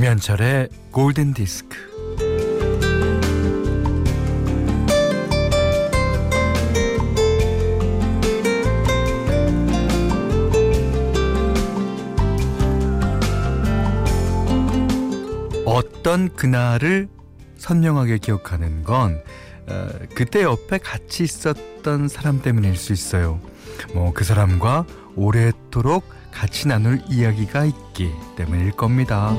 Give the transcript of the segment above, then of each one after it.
김현철의 골든 디스크. 어떤 그날을 선명하게 기억하는 건 어, 그때 옆에 같이 있었던 사람 때문일 수 있어요. 뭐 그 사람과 오랫도록 같이 나눌 이야기가 있기 때문일 겁니다.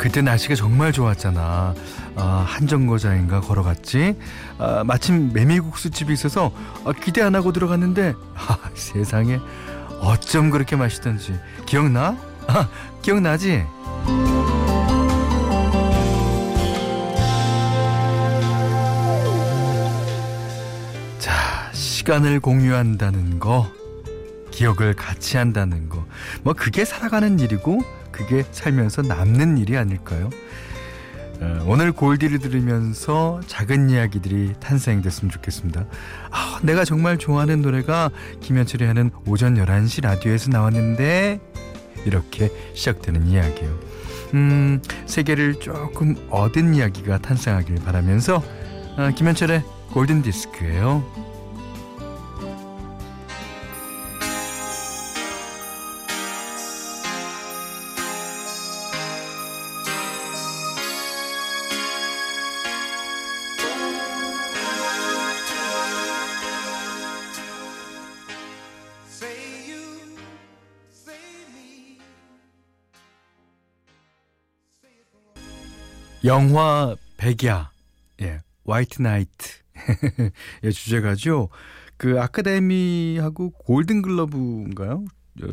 그때 날씨가 정말 좋았잖아. 아, 한정거장인가 걸어갔지. 아, 마침 메밀국수 집이 있어서 아, 기대 안 하고 들어갔는데 아, 세상에 어쩜 그렇게 맛있던지 기억나? 아, 기억나지? 자, 시간을 공유한다는 거, 기억을 같이 한다는 거, 뭐 그게 살아가는 일이고 그게 살면서 남는 일이 아닐까요? 어, 오늘 골디를 들으면서 작은 이야기들이 탄생됐으면 좋겠습니다. 아, 내가 정말 좋아하는 노래가 김현철이 하는 오전 11시 라디오에서 나왔는데 이렇게 시작되는 이야기요. 음, 세계를 조금 얻은 이야기가 탄생하길 바라면서 아, 김현철의 골든 디스크예요. 영화 백야, 예, 화이트 나이트. 예, 주제가죠. 그 아카데미하고 골든글러브인가요?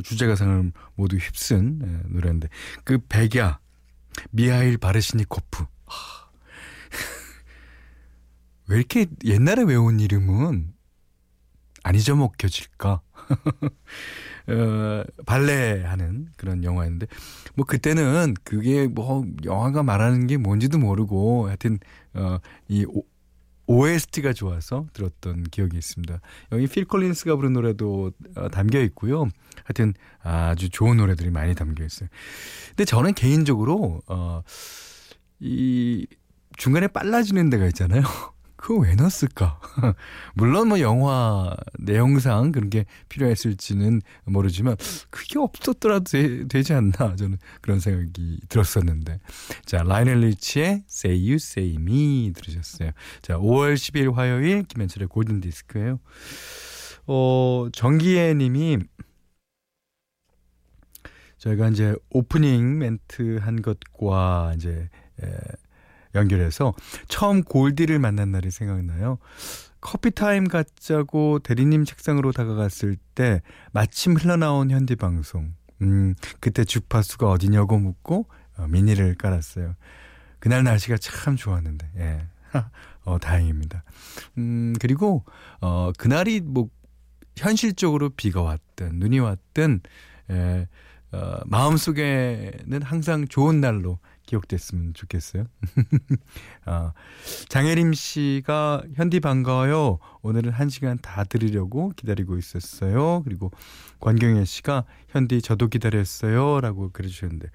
주제가상을 모두 휩쓴 예, 노래인데 그 백야 미하일 바르시니코프. 왜 이렇게 옛날에 외운 이름은 안 잊어먹혀질까? 어, 발레 하는 그런 영화였는데, 뭐 그때는 그게 뭐 영화가 말하는 게 뭔지도 모르고 하여튼, 어, 이 오, OST가 좋아서 들었던 기억이 있습니다. 여기 필 콜린스가 부른 노래도 어, 담겨 있고요. 하여튼 아주 좋은 노래들이 많이 담겨 있어요. 근데 저는 개인적으로, 어, 이 중간에 빨라지는 데가 있잖아요. 그거 왜 넣었을까? 물론 뭐 영화 내용상 그런 게 필요했을지는 모르지만 그게 없었더라도 되, 지 않나 저는 그런 생각이 들었었는데 자 라이오넬 리치의 Say You Say Me 들으셨어요. 자 5월 10일 화요일 김현철의 골든 디스크예요. 어 정기혜님이 저희가 이제 오프닝 멘트 한 것과 이제 에, 연결해서 처음 골디를 만난 날이 생각나요. 커피 타임 갖자고 대리님 책상으로 다가갔을 때 마침 흘러나온 현디 방송. 음, 그때 주파수가 어디냐고 묻고 어, 미니를 깔았어요. 그날 날씨가 참 좋았는데, 예. 어, 다행입니다. 음, 그리고, 어, 그날이 뭐, 현실적으로 비가 왔든, 눈이 왔든, 예, 어, 마음속에는 항상 좋은 날로 기억됐으면 좋겠어요. 어, 장혜림 씨가 현디 반가워요. 오늘은 한 시간 다 들으려고 기다리고 있었어요. 그리고 권경혜 씨가 현디 저도 기다렸어요. 라고 그래주셨는데,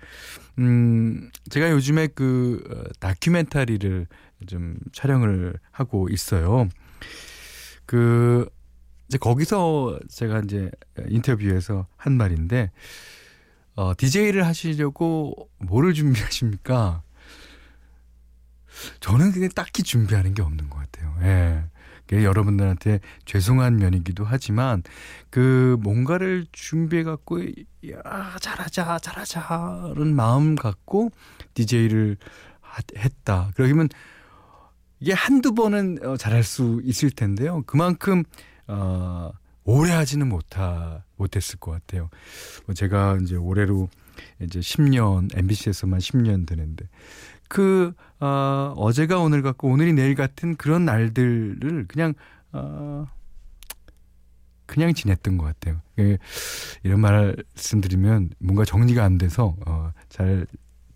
음, 제가 요즘에 그 어, 다큐멘터리를 좀 촬영을 하고 있어요. 그, 이제 거기서 제가 이제 인터뷰에서 한 말인데, 어, DJ를 하시려고 뭐를 준비하십니까? 저는 그게 딱히 준비하는 게 없는 것 같아요. 예. 그게 여러분들한테 죄송한 면이기도 하지만 그 뭔가를 준비해 갖고 야 잘하자 잘하자는 마음 갖고 DJ를 했다. 그러면 이게 한두 번은 어, 잘할 수 있을 텐데요. 그만큼 어 오래 하지는 못하 못했을 것 같아요. 뭐 제가 이제 올해로 이제 10년 MBC에서만 10년 되는데 그 어, 어제가 오늘 같고 오늘이 내일 같은 그런 날들을 그냥 어, 그냥 지냈던 것 같아요. 예, 이런 말씀드리면 뭔가 정리가 안 돼서 어, 잘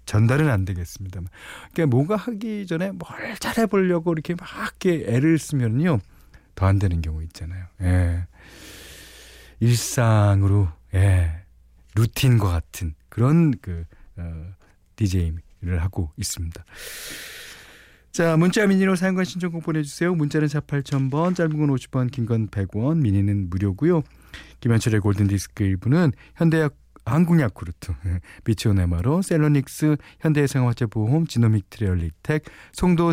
전달은 안 되겠습니다만, 그러니까 뭔가 하기 전에 뭘 잘해보려고 이렇게 막 이렇게 애를 쓰면요 더 안 되는 경우 있잖아요. 예. 일상으로 예, 루틴과 같은 그런 그 어, DJ를 하고 있습니다. 자, 문자 미니로 사연과 신청곡 보내주세요. 문자는 4 8000번, 짧은 건 50원, 긴 건 100원, 미니는 무료고요. 김현철의 골든디스크 일부는 현대약품 한국야쿠르트, 비치온 에마로, 셀러닉스, 현대해상화재보험, 지노믹 트레얼리텍, 송도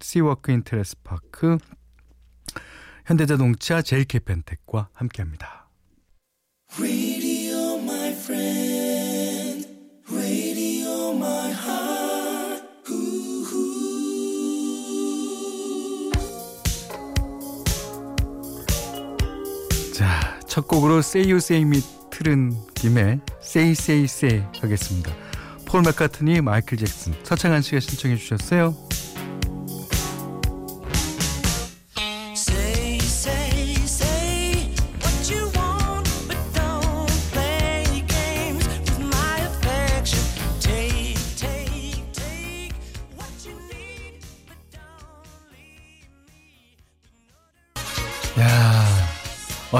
시워크 인테레스 파크, 현대자동차, 제일 케펜텍과 함께합니다. 자, 첫 곡으로 Say You Say Me 틀은 김에 Say Say Say 하겠습니다. 폴 맥카트니, 마이클 잭슨, 서창한 씨가 신청해 주셨어요.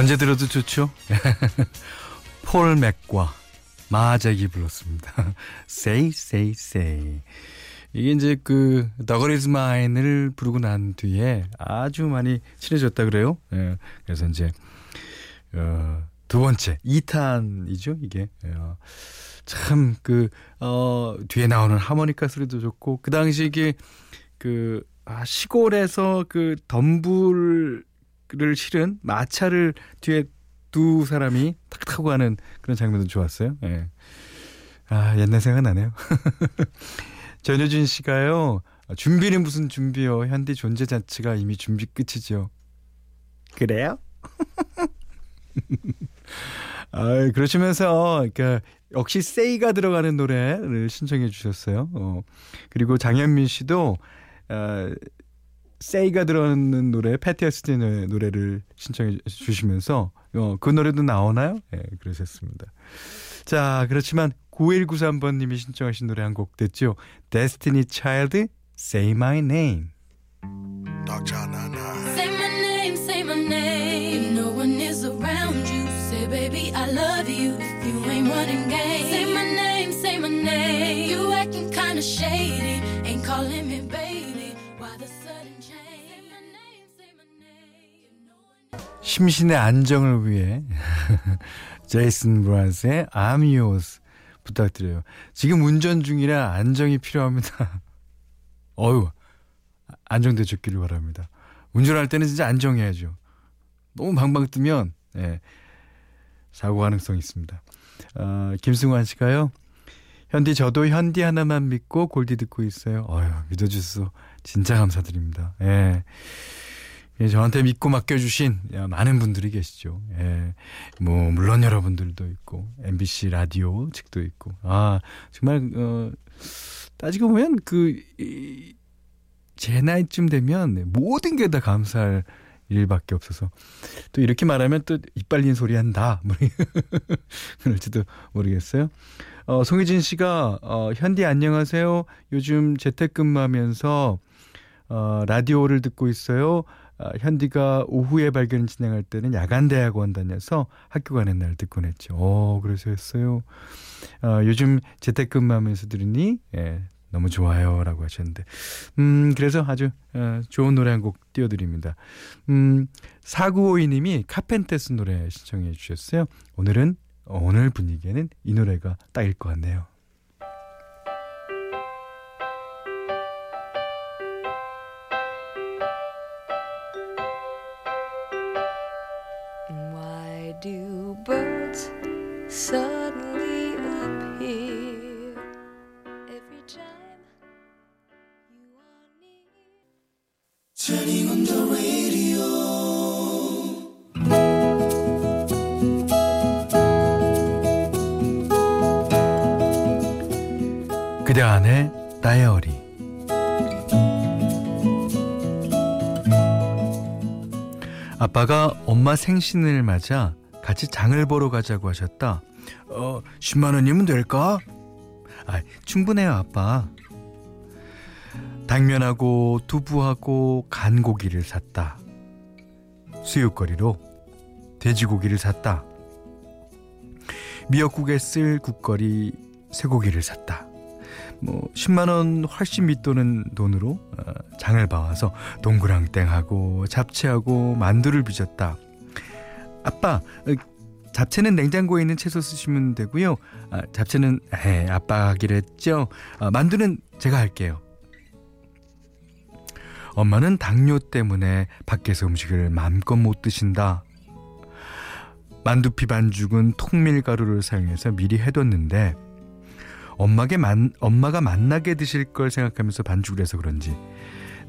언제 들어도 좋죠? 폴 맥과 마잭이 불렀습니다. Say, say, say. 이게 이제 그 더거리즈 마인을 부르고 난 뒤에 아주 많이 친해졌다 그래요. 예. 그래서 이제 어, 두 번째 2탄이죠 이게. 예. 참그 어, 뒤에 나오는 하모니카 소리도 좋고 그 당시 이게 그 아, 시골에서 그 덤불 를 실은 마차를 뒤에 두 사람이 탁 타고 가는 그런 장면도 좋았어요. 예. 아, 옛날 생각나네요. 전효진 씨가요. 준비는 무슨 준비요. 현대 존재 자체가 이미 준비 끝이죠. 그래요? 아, 그러시면서 그러니까 역시 세이가 들어가는 노래를 신청해 주셨어요. 어. 그리고 장현민 씨도 어, 세이가 들어가는 노래 패티어스틴의 노래를 신청해 주시면서 어, 그 노래도 나오나요? 예, 네, 그러셨습니다. 자, 그렇지만 9193번 님이 신청하신 노래 한곡 됐죠. Destiny Child, Say My Name. Say my name, say my name. If no one is around you, say baby I love you. You ain't running game, say my name, say my name. You acting kinda shady, ain't calling me baby. 심신의 안정을 위해 제이슨 브라스의 I'm Yours 부탁드려요. 지금 운전 중이라 안정이 필요합니다. 어유 안정되셨기를 바랍니다. 운전할 때는 진짜 안정해야죠. 너무 방방 뜨면 예, 사고 가능성이 있습니다. 어, 김승환 씨가요. 현디 저도 현디 하나만 믿고 골디 듣고 있어요. 어휴 믿어주셔서 진짜 감사드립니다. 예. 예, 저한테 믿고 맡겨주신 많은 분들이 계시죠. 예, 뭐 물론 여러분들도 있고 MBC 라디오 측도 있고 아 정말 어, 따지고 보면 그제 나이쯤 되면 모든 게 다 감사할 일밖에 없어서 또 이렇게 말하면 또 이빨린 소리 한다 뭐 그럴지도 모르겠어요. 어, 송혜진 씨가 어, 현디 안녕하세요. 요즘 재택근무하면서 어, 라디오를 듣고 있어요. 어, 현디가 오후에 발견 진행할 때는 야간 대학원 다녀서 학교 가는 날 듣곤 했죠. 어, 그래서 했어요. 어, 요즘 재택근무하면서 들으니 예, 너무 좋아요라고 하셨는데, 음, 그래서 아주 어, 좋은 노래 한 곡 띄워드립니다. 음, 4952님이 카펜테스 노래 신청해 주셨어요. 오늘은 오늘 분위기에는 이 노래가 딱일 것 같네요. 그대 엄마 생신을 맞아 같이 장을 보러 가자고 하셨다. 어, 10만 원이면 될까? 아, 충분해요, 아빠. 당면하고 두부하고 간고기를 샀다. 수육거리로 돼지고기를 샀다. 미역국에 쓸 국거리 쇠고기를 샀다. 뭐 10만 원 훨씬 밑도는 돈으로 어, 장을 봐와서 동그랑땡하고 잡채하고 만두를 빚었다. 아빠, 어, 잡채는 냉장고에 있는 채소 쓰시면 되고요. 아, 잡채는 에, 아빠 하기로 했죠. 아, 만두는 제가 할게요. 엄마는 당뇨 때문에 밖에서 음식을 마음껏 못 드신다. 만두피 반죽은 통밀가루를 사용해서 미리 해뒀는데 엄마게 만, 엄마가 만나게 드실 걸 생각하면서 반죽을 해서 그런지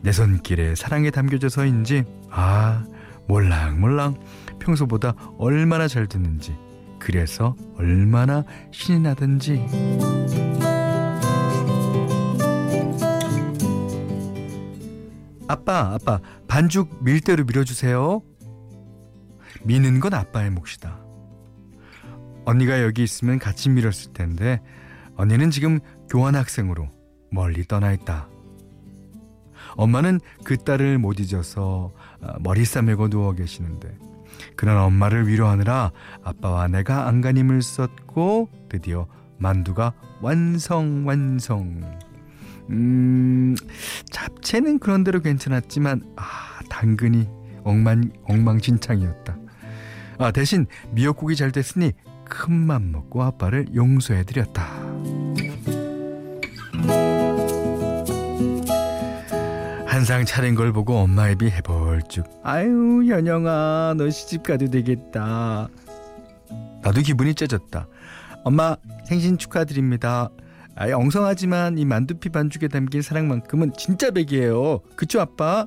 내 손길에 사랑이 담겨져서인지 아 몰랑몰랑 평소보다 얼마나 잘 듣는지 그래서 얼마나 신이 나든지. 아빠 아빠 반죽 밀대로 밀어주세요. 미는 건 아빠의 몫이다. 언니가 여기 있으면 같이 밀었을 텐데 언니는 지금 교환학생으로 멀리 떠나 있다. 엄마는 그 딸을 못 잊어서 어, 머리 싸매고 누워 계시는데 그런 엄마를 위로하느라 아빠와 내가 안간힘을 썼고 드디어 만두가 완성 완성. 음 잡채는 그런대로 괜찮았지만 아 당근이 엉망 엉망진창이었다. 아 대신 미역국이 잘 됐으니 큰 맘 먹고 아빠를 용서해 드렸다. 한상 차린 걸 보고 엄마 입이 해벌쭉. 아유 현영아 너 시집 가도 되겠다. 나도 기분이 째졌다. 엄마 생신 축하드립니다. 아이 엉성하지만 이 만두피 반죽에 담긴 사랑만큼은 진짜 백이에요. 그쵸 아빠?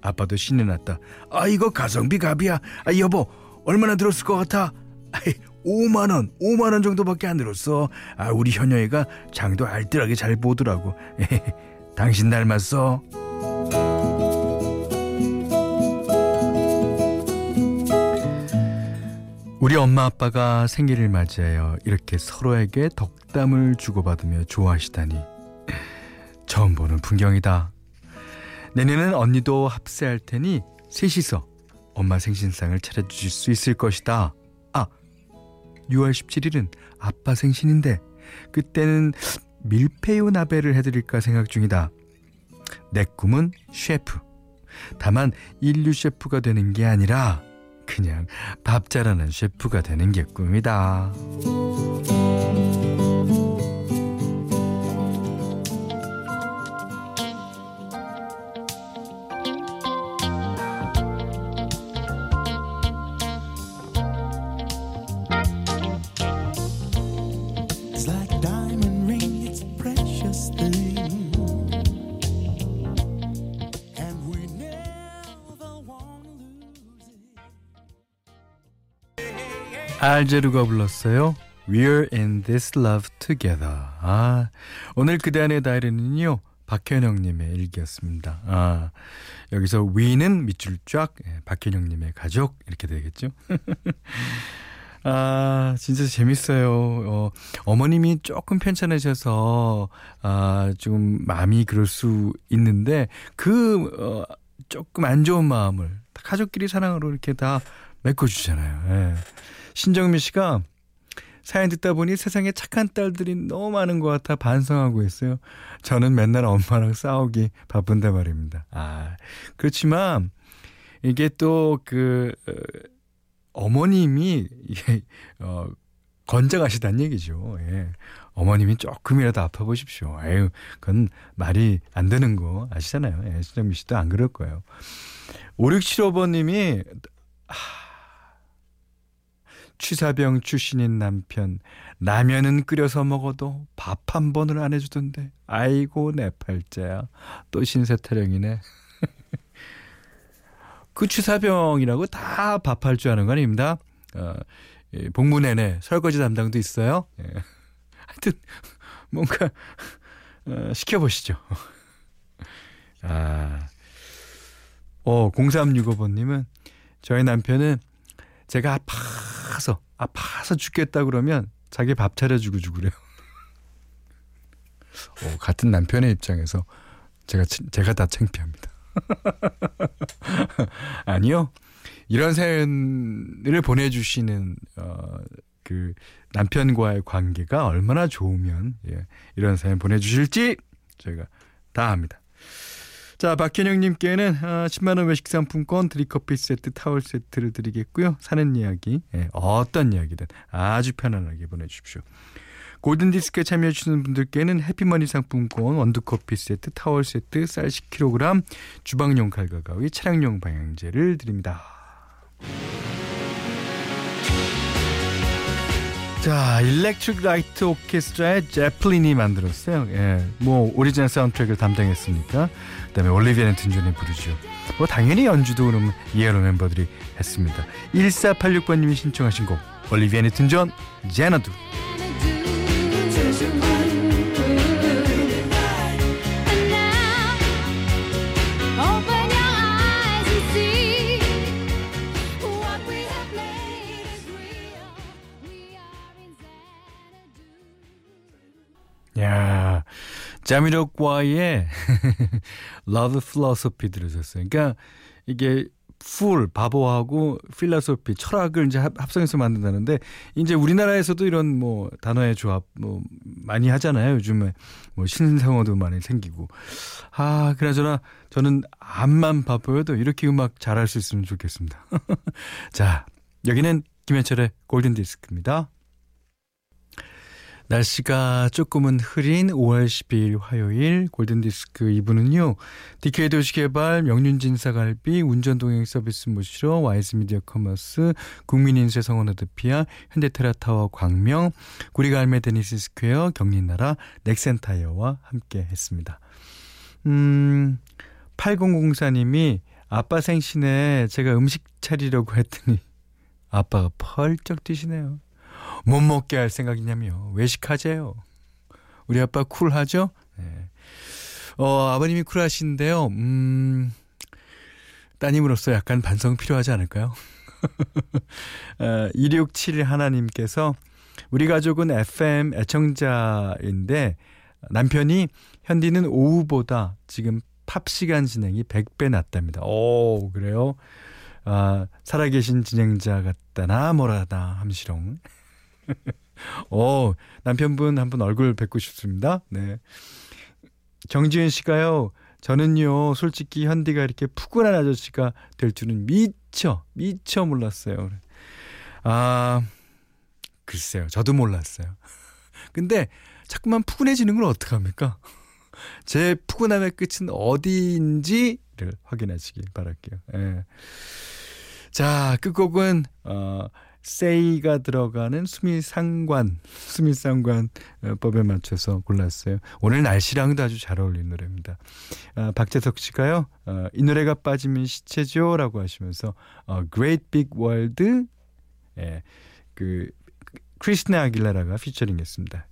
아빠도 신이 났다. 아 이거 가성비 갑이야. 아 여보 얼마나 들었을 것 같아? 아이 5만 원 5만 원 정도밖에 안 들었어. 아 우리 현영이가 장도 알뜰하게 잘 보더라고 당신 닮았어. 우리 엄마 아빠가 생일을 맞이하여 이렇게 서로에게 덕담을 주고받으며 좋아하시다니 처음 보는 풍경이다. 내년엔 언니도 합세할 테니 셋이서 엄마 생신상을 차려주실 수 있을 것이다. 아, 6월 17일은 아빠 생신인데 그때는 밀푀유 나베를 해드릴까 생각 중이다. 내 꿈은 셰프. 다만 인류 셰프가 되는 게 아니라 그냥 밥 잘하는 셰프가 되는 게 꿈이다. 알제루가 불렀어요. We're in this love together. 아, 오늘 그대 안의 다이리는요. 박현영님의 일기였습니다. 아, 여기서 we는 밑줄 쫙, 예, 박현영님의 가족, 이렇게 되겠죠. 아, 진짜 재밌어요. 어, 어머님이 조금 편찮으셔서, 아, 좀 마음이 그럴 수 있는데, 그, 어, 조금 안 좋은 마음을 가족끼리 사랑으로 이렇게 다 메꿔주잖아요. 예. 신정미 씨가 사연 듣다 보니 세상에 착한 딸들이 너무 많은 것 같아 반성하고 있어요. 저는 맨날 엄마랑 싸우기 바쁜데 말입니다. 아, 그렇지만 이게 또 그 어, 어머님이 어 건장하시다는 얘기죠. 예. 어머님이 조금이라도 아파 보십시오. 아유, 그건 말이 안 되는 거 아시잖아요. 예, 신정미 씨도 안 그럴 거예요. 5675번님이 하, 취사병 출신인 남편 라면은 끓여서 먹어도 밥 한 번을 안 해주던데. 아이고 내 팔자야. 또 신세 타령이네. 그 취사병이라고 다 밥할 줄 아는 거 아닙니다 어, 예, 복무 내내 설거지 담당도 있어요. 예. 하여튼 뭔가 어, 시켜보시죠. 아, 어 0365번님은 저희 남편은 제가 아파 서 아파서 죽겠다 그러면 자기 밥 차려주고 죽으래요. 어, 같은 남편의 입장에서 제가 제가 다 창피합니다. 아니요. 이런 사연을 보내주시는 어, 그 남편과의 관계가 얼마나 좋으면 예, 이런 사연 보내주실지 저희가 다 합니다. 자, 박현영님께는 10만원 아, 외식 상품권, 드리커피 세트, 타월 세트를 드리겠고요. 사는 이야기, 예, 어떤 이야기든 아주 편안하게 보내주십시오. 골든디스크에 참여해주시는 분들께는 해피머니 상품권, 원두커피 세트, 타월 세트, 쌀 10kg, 주방용 칼과 가위, 차량용 방향제를 드립니다. 자, 일렉트릭 라이트 오케스트라의 제프 린이 만들었어요. 예, 뭐 오리지널 사운드트랙을 담당했으니까. 그다음에 올리비아 뉴튼 존이 부르죠. 뭐 당연히 연주도 그러면 ELO 멤버들이 했습니다. 1486번님이 신청하신 곡 올리비아 뉴튼 존 Xanadu. 자미로과의 Love Philosophy 들으셨어요. 그러니까 이게 풀 바보하고 필라소피 철학을 이제 합성해서 만든다는데 이제 우리나라에서도 이런 뭐 단어의 조합 뭐 많이 하잖아요. 요즘에 뭐 신상어도 많이 생기고 아 그나저나 저는 암만 바보여도 이렇게 음악 잘할 수 있으면 좋겠습니다. 자 여기는 김현철의 골든 디스크입니다. 날씨가 조금은 흐린 5월 12일 화요일 골든디스크 2부는요. DK 도시개발, 명륜진사갈비, 운전동행 서비스 모시러 와이즈미디어 커머스, 국민인쇄 성원어드피아, 현대테라타워 광명, 구리갈매 데니스 스퀘어, 경리나라, 넥센타이어와 함께 했습니다. 음, 8004님이 아빠 생신에 제가 음식 차리려고 했더니 아빠가 펄쩍 뛰시네요. 못 먹게 할 생각이냐며 외식하재요. 우리 아빠 쿨하죠? 네. 어, 아버님이 쿨하신데요. 음, 따님으로서 약간 반성 필요하지 않을까요? 어, 267 하나님께서 우리 가족은 FM 애청자인데 남편이 현디는 오후보다 지금 팝 시간 진행이 100배 낫답니다. 오, 그래요? 아, 살아계신 진행자 같다나 뭐라다 함시롱. 어, 남편분 한번 얼굴 뵙고 싶습니다. 네. 정지은 씨가요. 저는요, 솔직히 현디가 이렇게 푸근한 아저씨가 될 줄은 미처, 미처 몰랐어요. 아, 글쎄요. 저도 몰랐어요. 근데 자꾸만 푸근해지는 걸 어떡합니까? 제 푸근함의 끝은 어디인지를 확인하시길 바랄게요. 예. 자, 끝곡은, 어, 세이가 들어가는 수미상관, 수미상관법에 맞춰서 골랐어요. 오늘 날씨랑도 아주 잘 어울리는 노래입니다. 아, 박재석 씨가요, 어, 이 노래가 빠지면 시체죠? 라고 하시면서, 어, Great Big World, 예, 그, 크리스나 아길라라가 피처링 했습니다.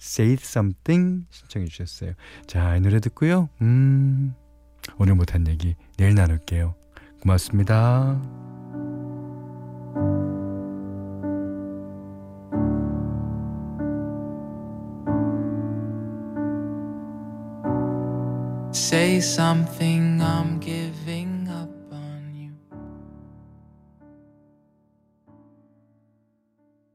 Say Something 신청해 주셨어요. 자, 이 노래 듣고요. 음, 오늘 못한 얘기 내일 나눌게요. 고맙습니다. say something, I'm giving.